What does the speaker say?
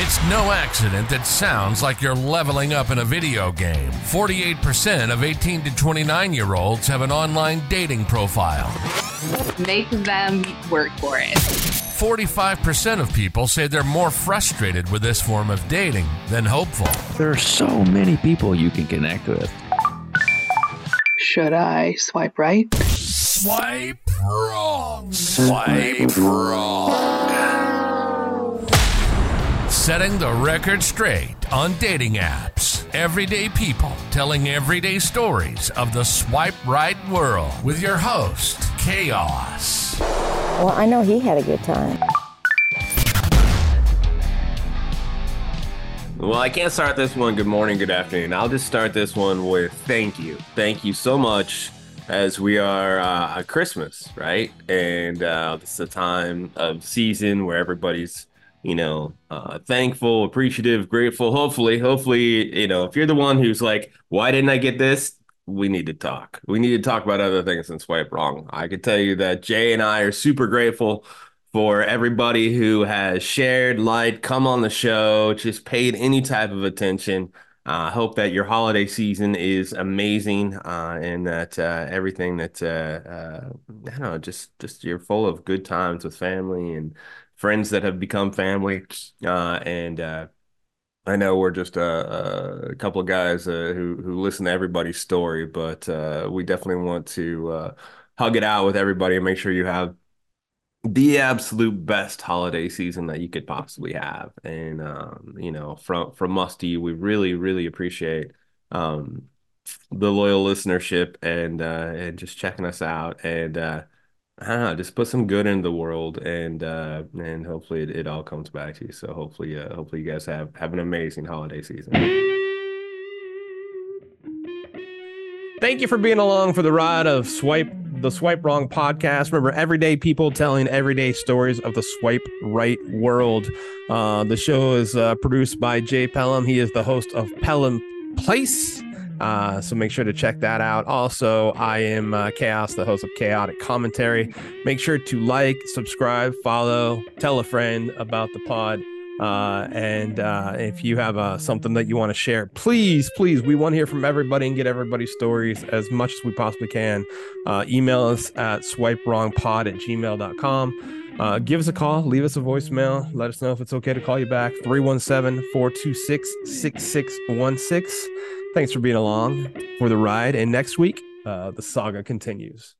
It's no accident that sounds like you're leveling up in a video game. 48% of 18 to 29 year olds have an online dating profile. Make them work for it. 45% of people say they're more frustrated with this form of dating than hopeful. There are so many people you can connect with. Should I swipe right? Swipe wrong. Swipe wrong. Setting the record straight on dating apps. Everyday people telling everyday stories of the swipe right world with your host, Chaos. Well, I know he had a good time. Well, I can't start this one. Good morning, good afternoon. I'll just start this one with thank you. Thank you so much as we are uh, at Christmas, right? And uh, it's a time of season where everybody's, you know, uh, thankful, appreciative, grateful. Hopefully, hopefully, you know, if you're the one who's like, why didn't I get this? We need to talk. We need to talk about other things than swipe wrong. I could tell you that Jay and I are super grateful for everybody who has shared, liked, come on the show, just paid any type of attention. I uh, hope that your holiday season is amazing uh, and that uh, everything that uh, uh, I don't know, just just you're full of good times with family and friends that have become family. Uh, and I know we're just a, a couple of guys who who listen to everybody's story, but we definitely want to hug it out with everybody and make sure you have the absolute best holiday season that you could possibly have. And um, you know, from from Musty, we really, really appreciate um the loyal listenership and uh and just checking us out and uh I don't know, just put some good in the world and uh and hopefully it, it all comes back to you. So hopefully uh hopefully you guys have have an amazing holiday season. Thank you for being along for the ride of Swipe the Swipe Wrong podcast. Remember, everyday people telling everyday stories of the swipe right world. Uh, the show is uh, produced by Jay Pelham. He is the host of Pelham Place. Uh, so make sure to check that out. Also, I am uh, Chaos, the host of Chaotic Commentary. Make sure to like, subscribe, follow, tell a friend about the pod. Uh, and uh, if you have uh, something that you want to share, please, please, we want to hear from everybody and get everybody's stories as much as we possibly can. Uh, email us at swipewrongpod at gmail.com. Uh, give us a call, leave us a voicemail. Let us know if it's okay to call you back. 317 426 6616. Thanks for being along for the ride. And next week, uh, the saga continues.